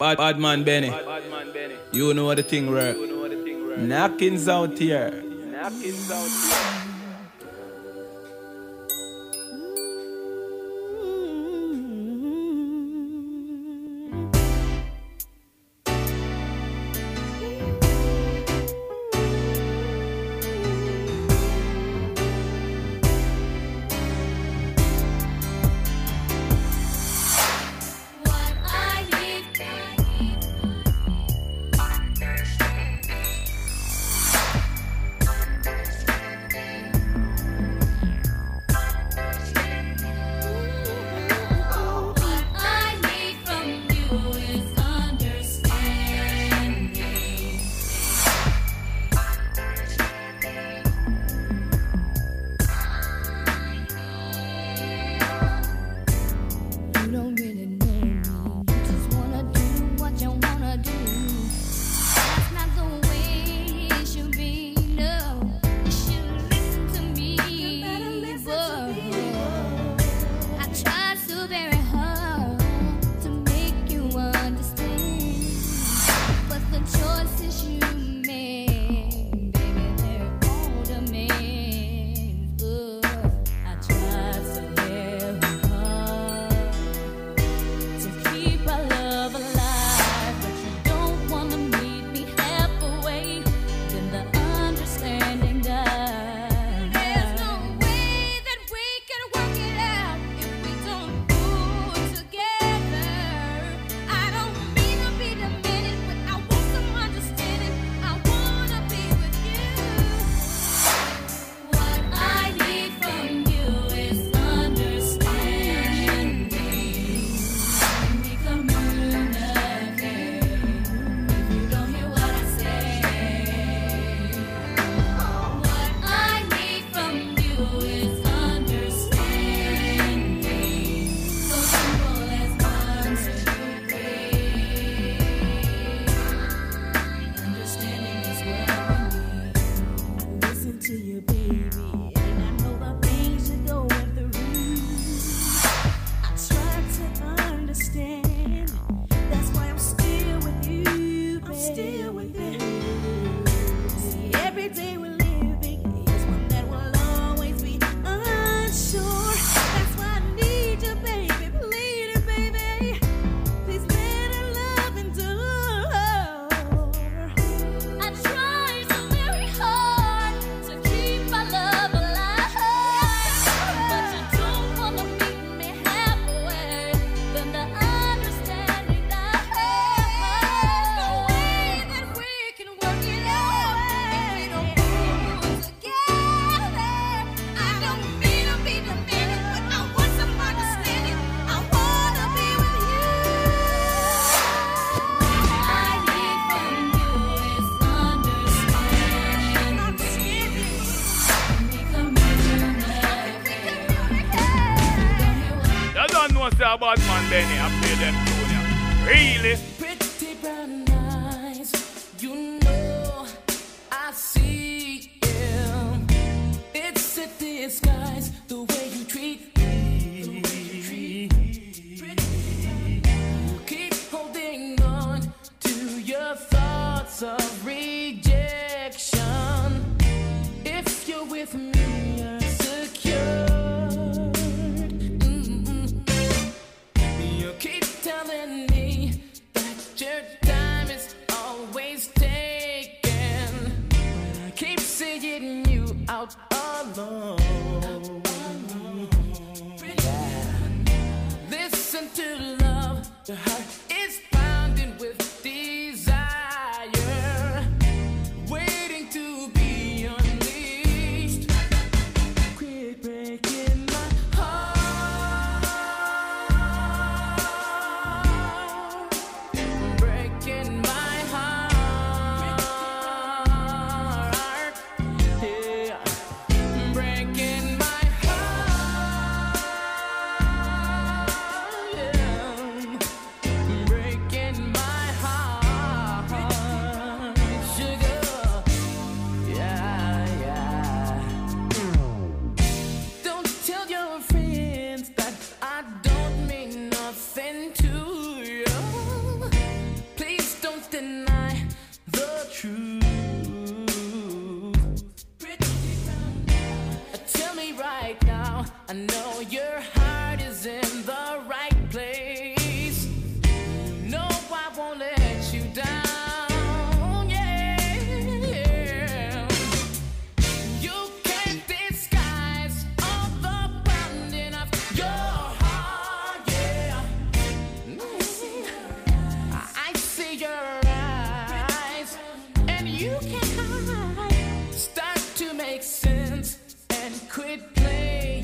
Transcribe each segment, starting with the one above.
Bad, bad man Benny. You know what the thing work. Knockings out here. Knockings out here.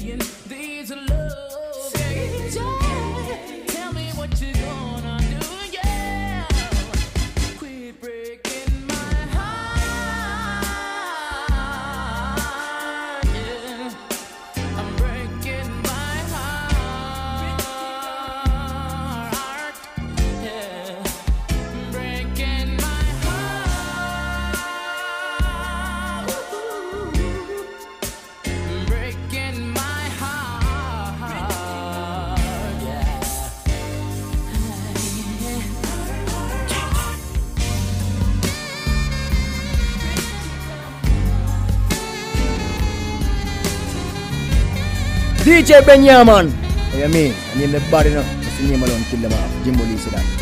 Indian DJ Benjamin. What you mean? I name the body now. Just the name alone kill them off. Jimbo Lee said that.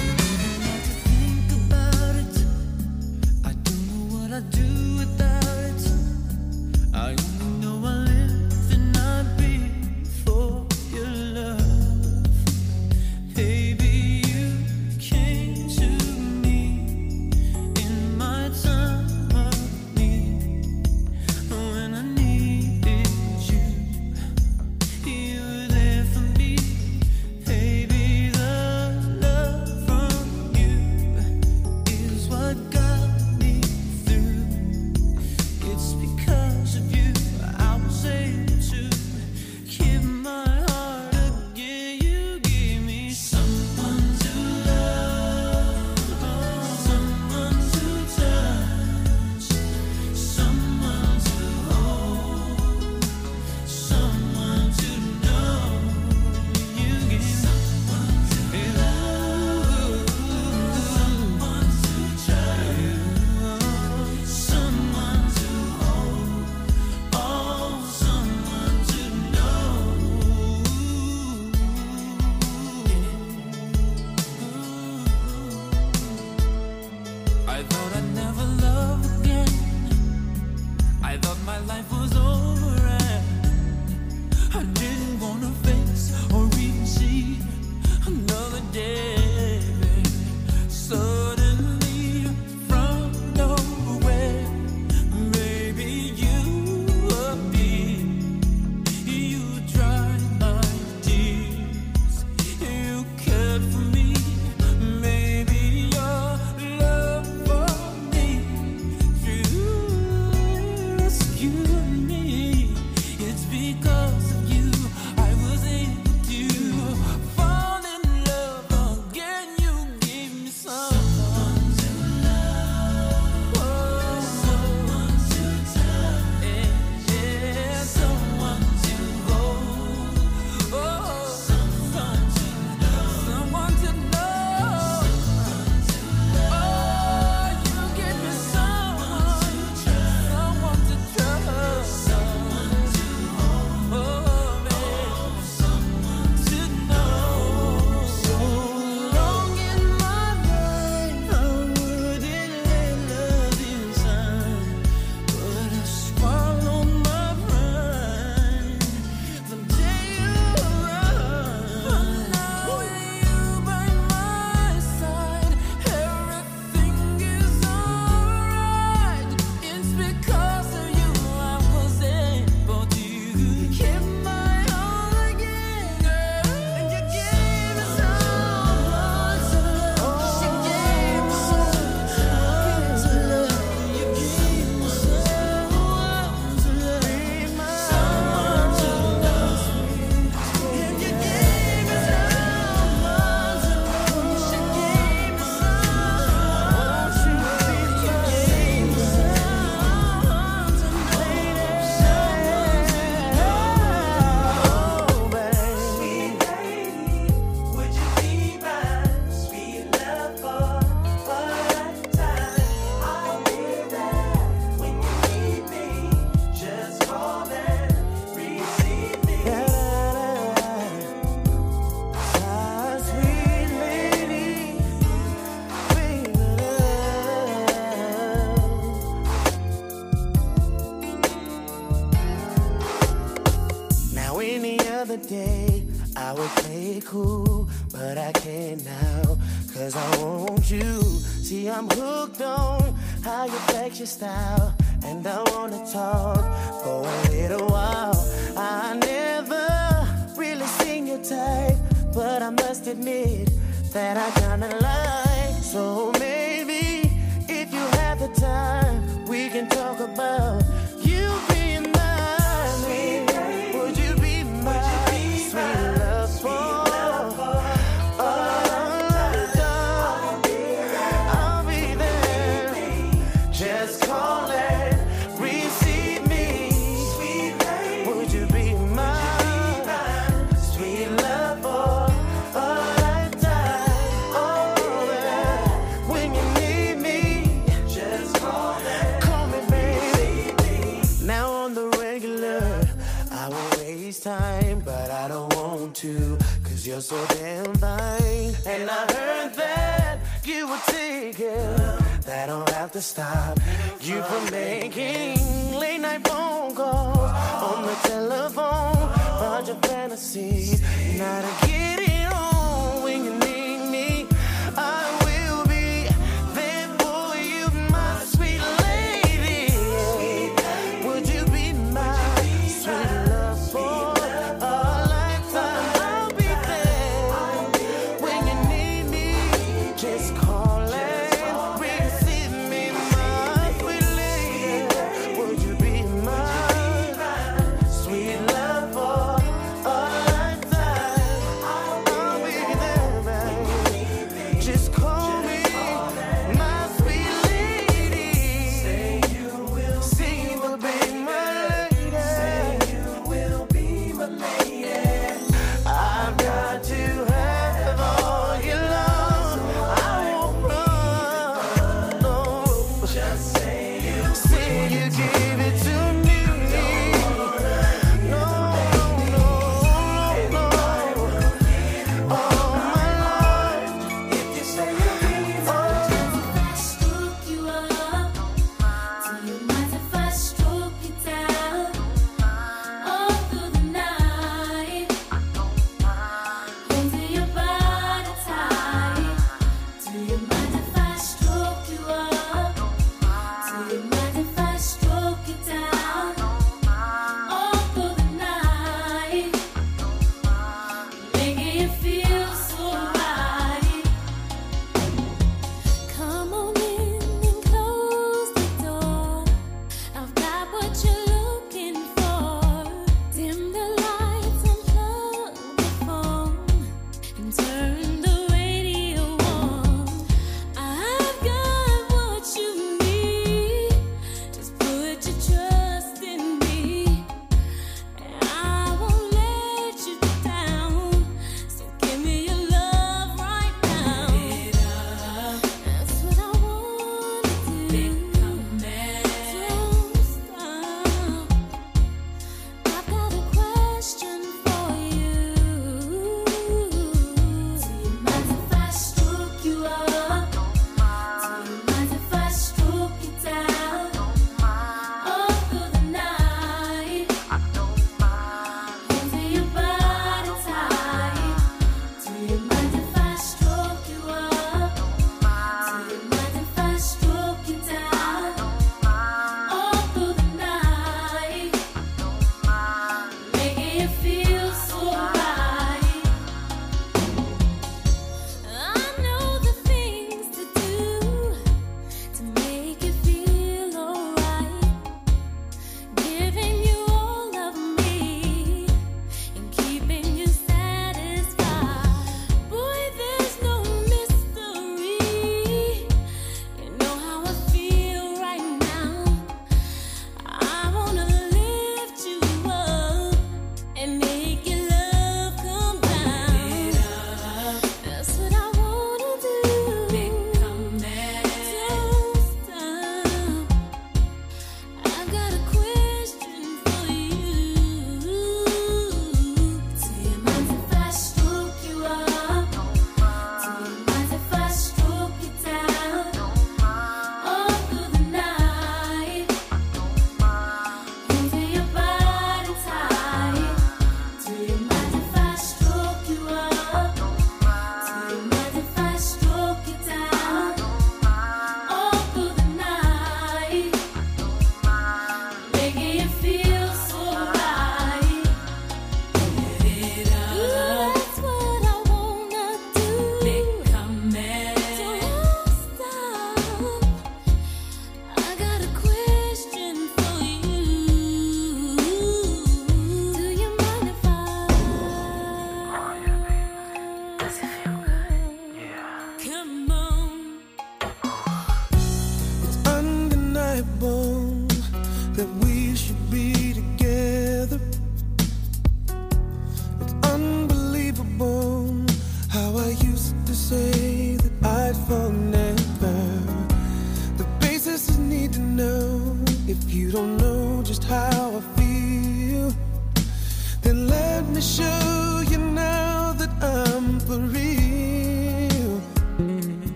to, cause you're so damn fine. And I heard that you were taking that don't have to stop you from making late night phone calls on the telephone your fantasies. Not a kidding.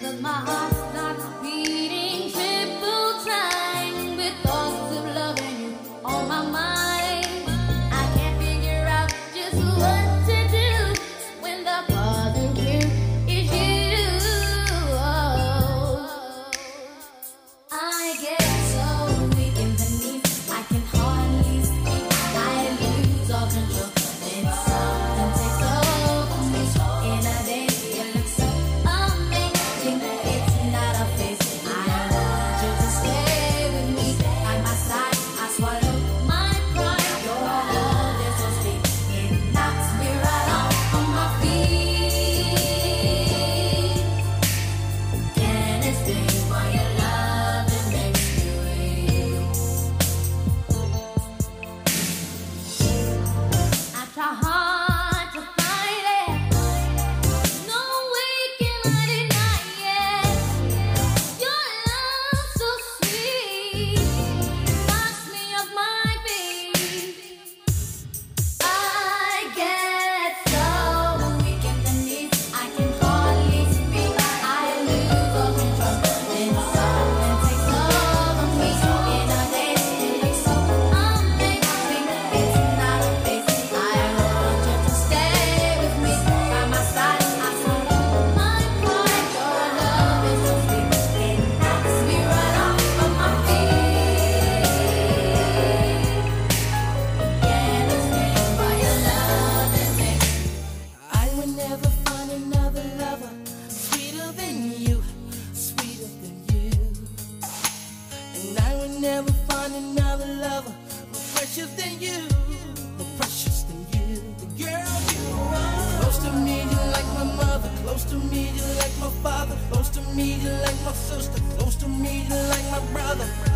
the my heart. me, like my sister. Close to me, you like my brother.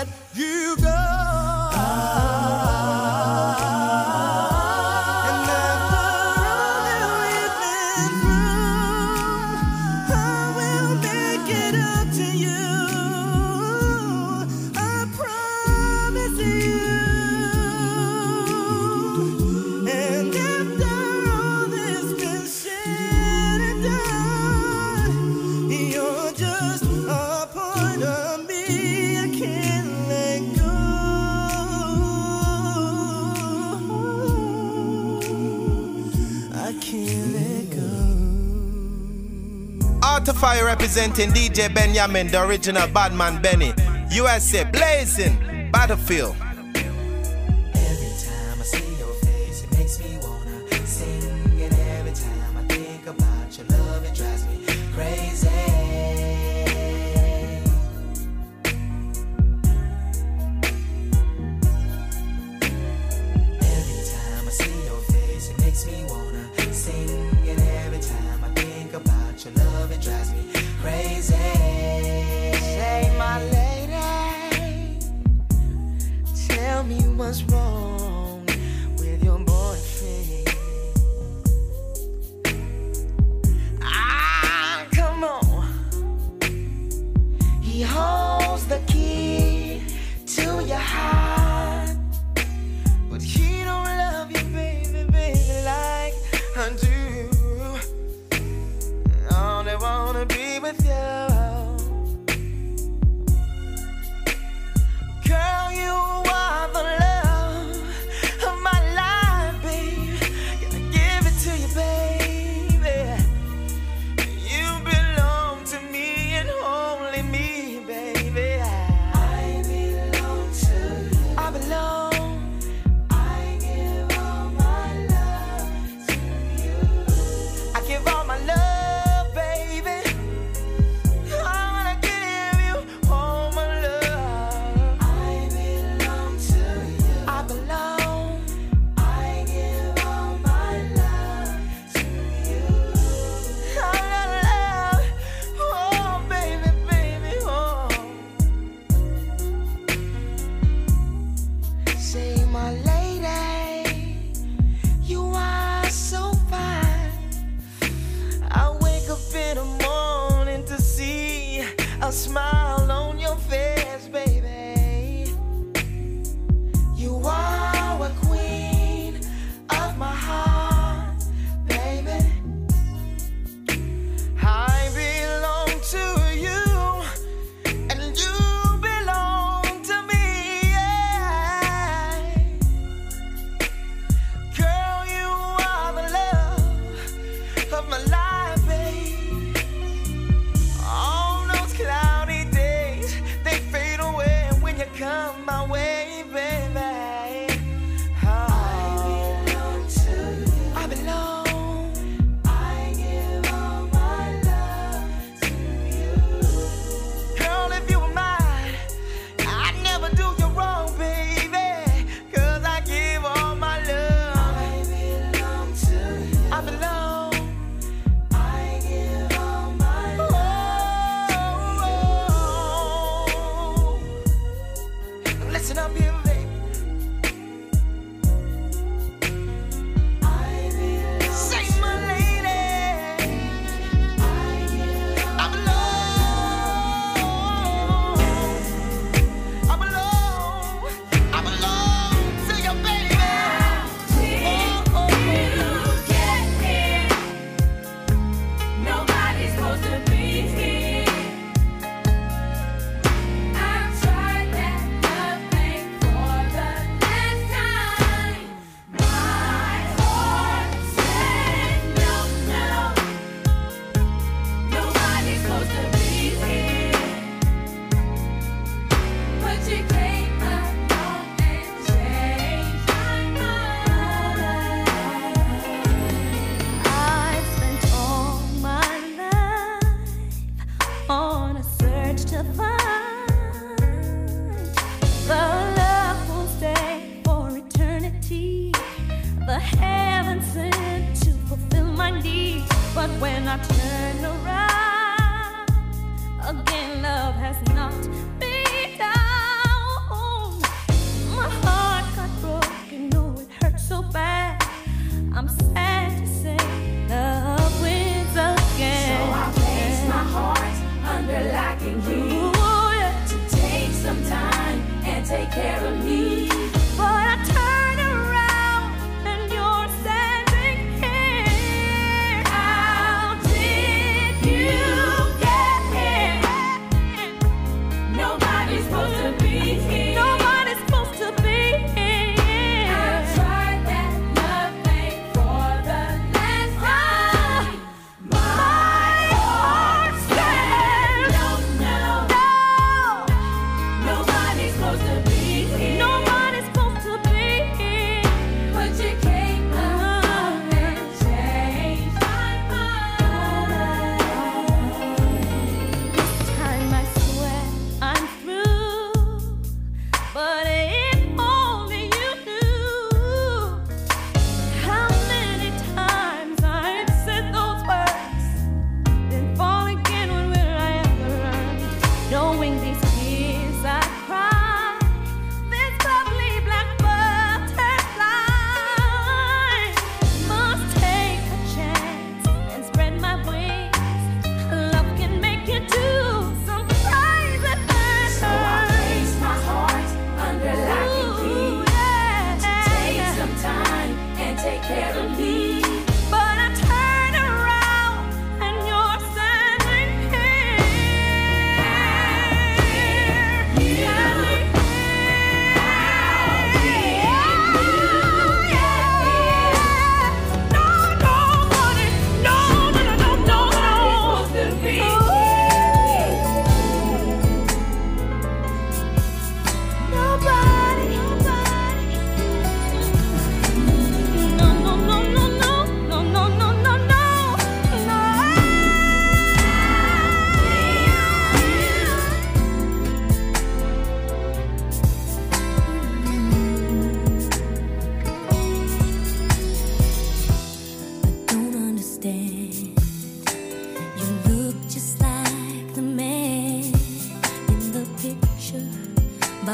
let you go. Fire representing DJ Benyamin, the original Badman Benny. USA blazing, Battlefield. Heaven sent to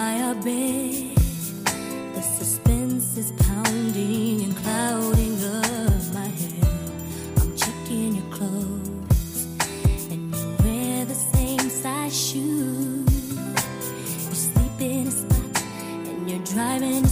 by our bed. The suspense is pounding and clouding up my head. I'm checking your clothes, and you wear the same size shoes. You sleep in a spot, and you're driving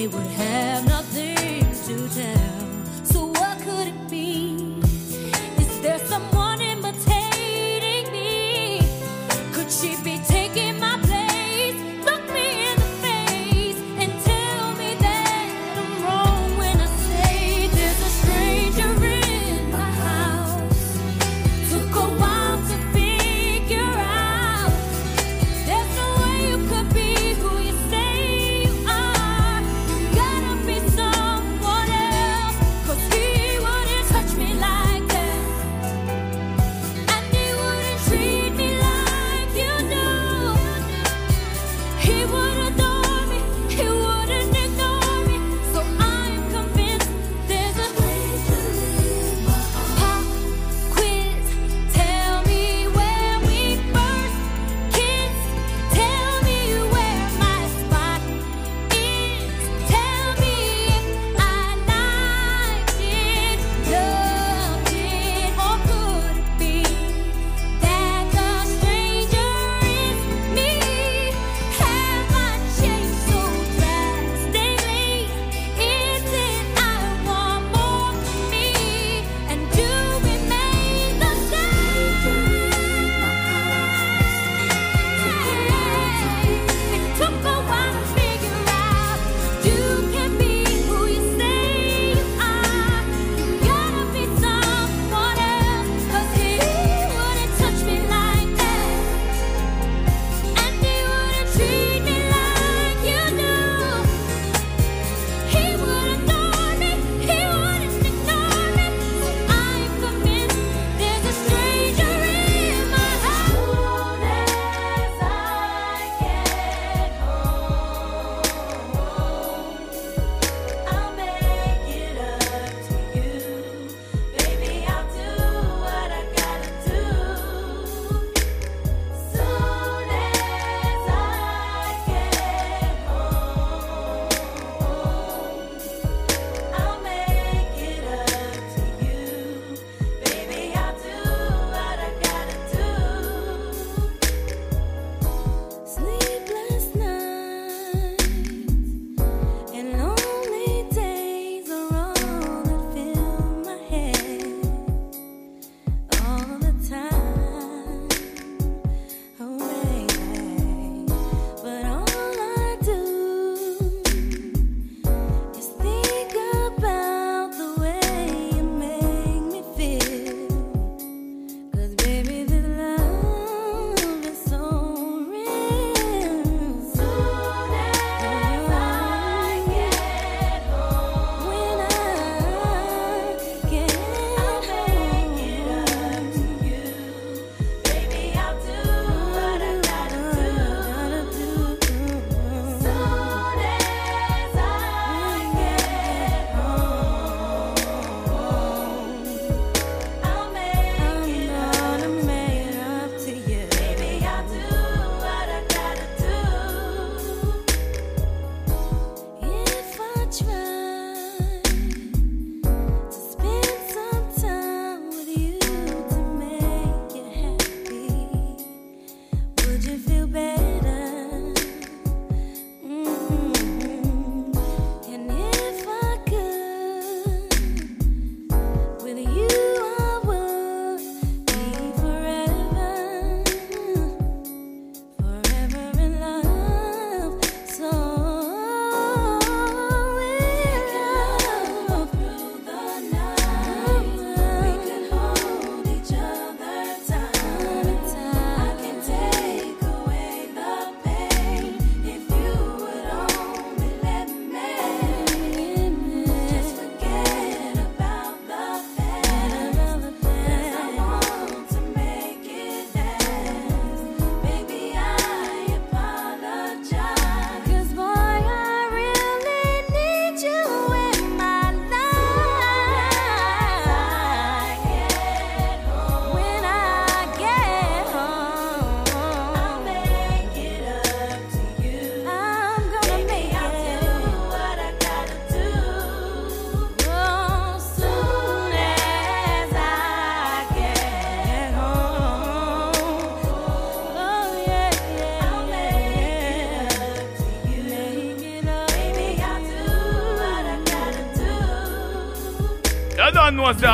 they would have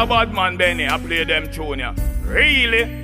a bad man, Benny. I play them tune, yeah. Really?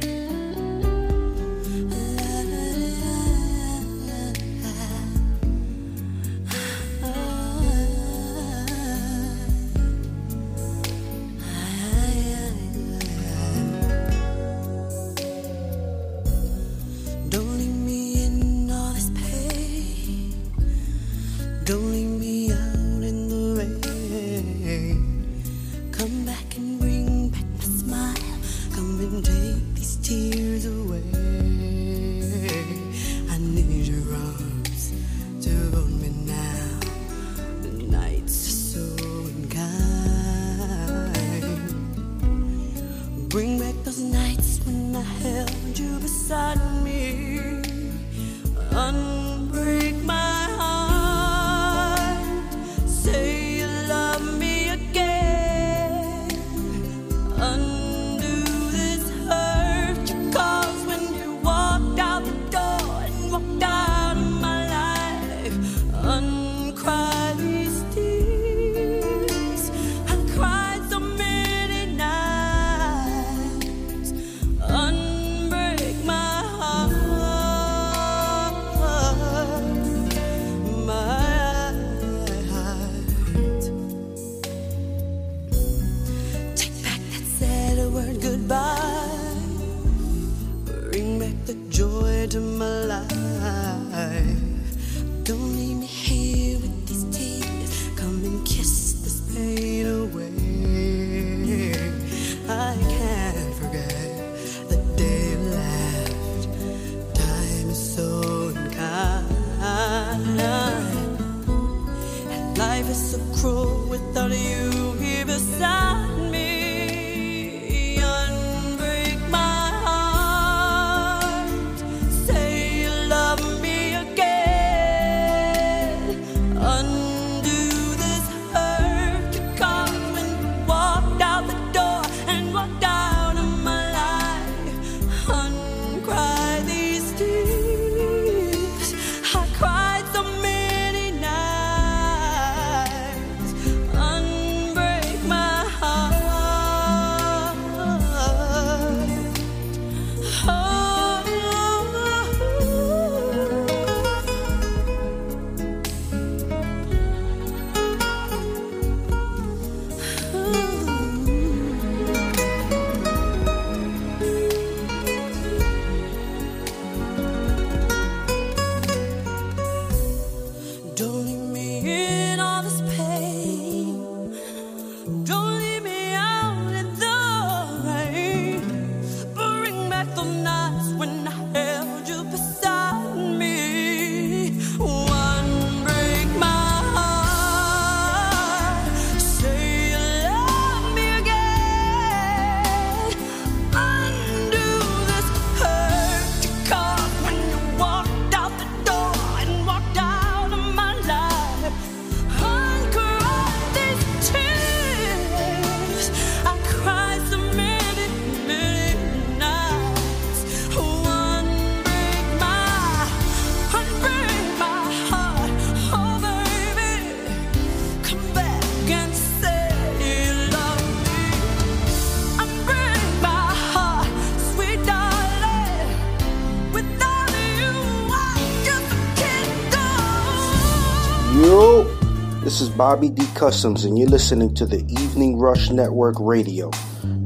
Bobby D Customs, and you're listening to the Evening Rush Network Radio.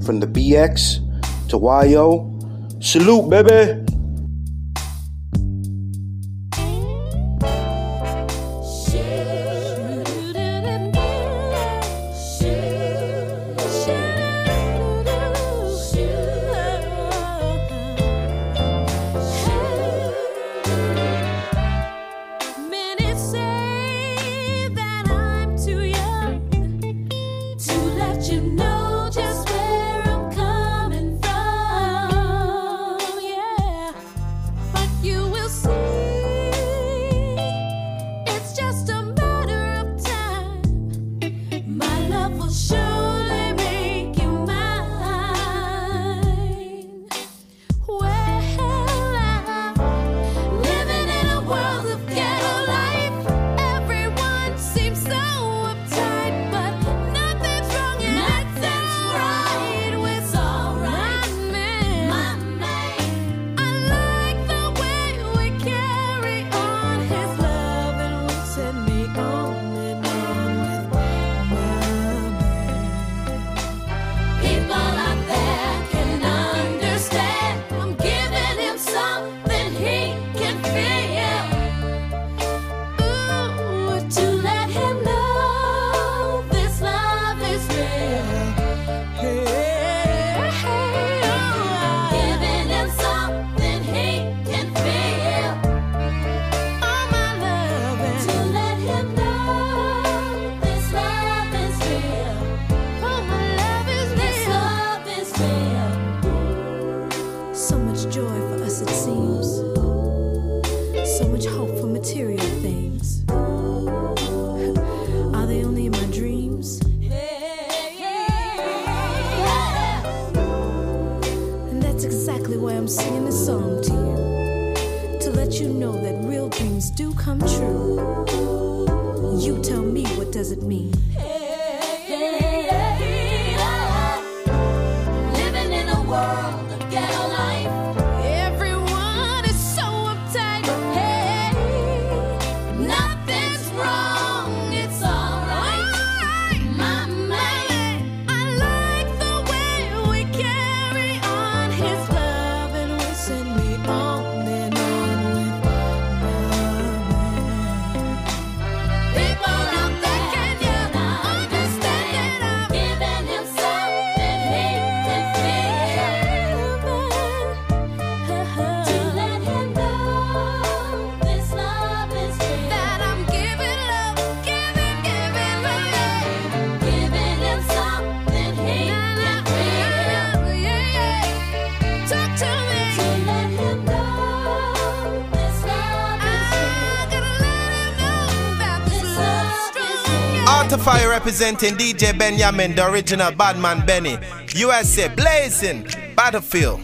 From the BX to YO, salute, baby! Rastafari representing DJ Benyamin, the original Badman Benny. USA blazing battlefield.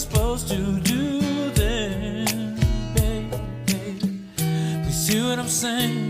supposed to do then, babe, babe? Please see what I'm saying.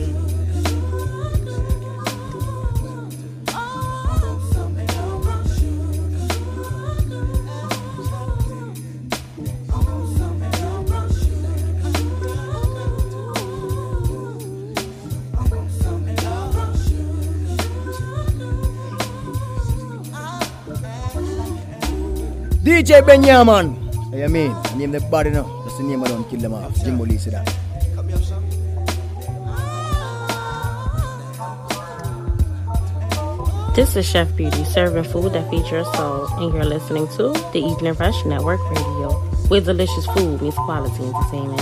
DJ Benyamin. You mean? Name the body now. That's the name alone kill them off. Jimbo Lee said that. This is Chef Beauty serving food that feeds your soul, and you're listening to the Evening Rush Network Radio, where delicious food meets quality entertainment.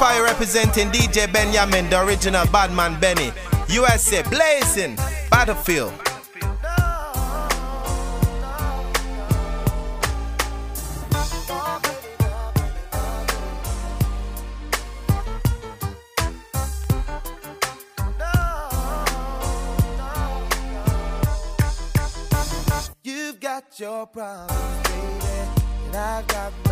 Artify representing DJ Benyamin, the original Badman Benny. USA blazing, Battlefield. You've got your problems, baby, and I've got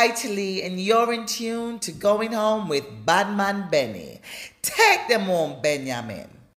And you're in tune to Going Home with Badman Benny. Take them home, Benyamin.